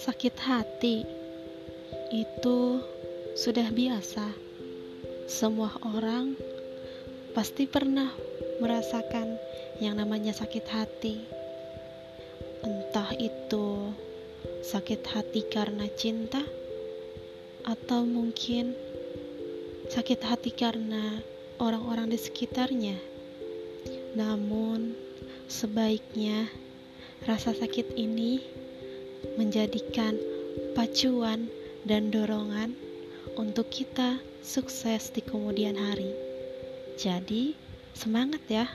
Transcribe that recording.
Sakit hati itu sudah biasa. Semua orang pasti pernah merasakan yang namanya sakit hati. Entah itu sakit hati karena cinta, atau mungkin sakit hati karena orang-orang di sekitarnya. Namun, sebaiknya rasa sakit ini menjadikan pacuan dan dorongan untuk kita sukses di kemudian hari. Jadi, semangat ya!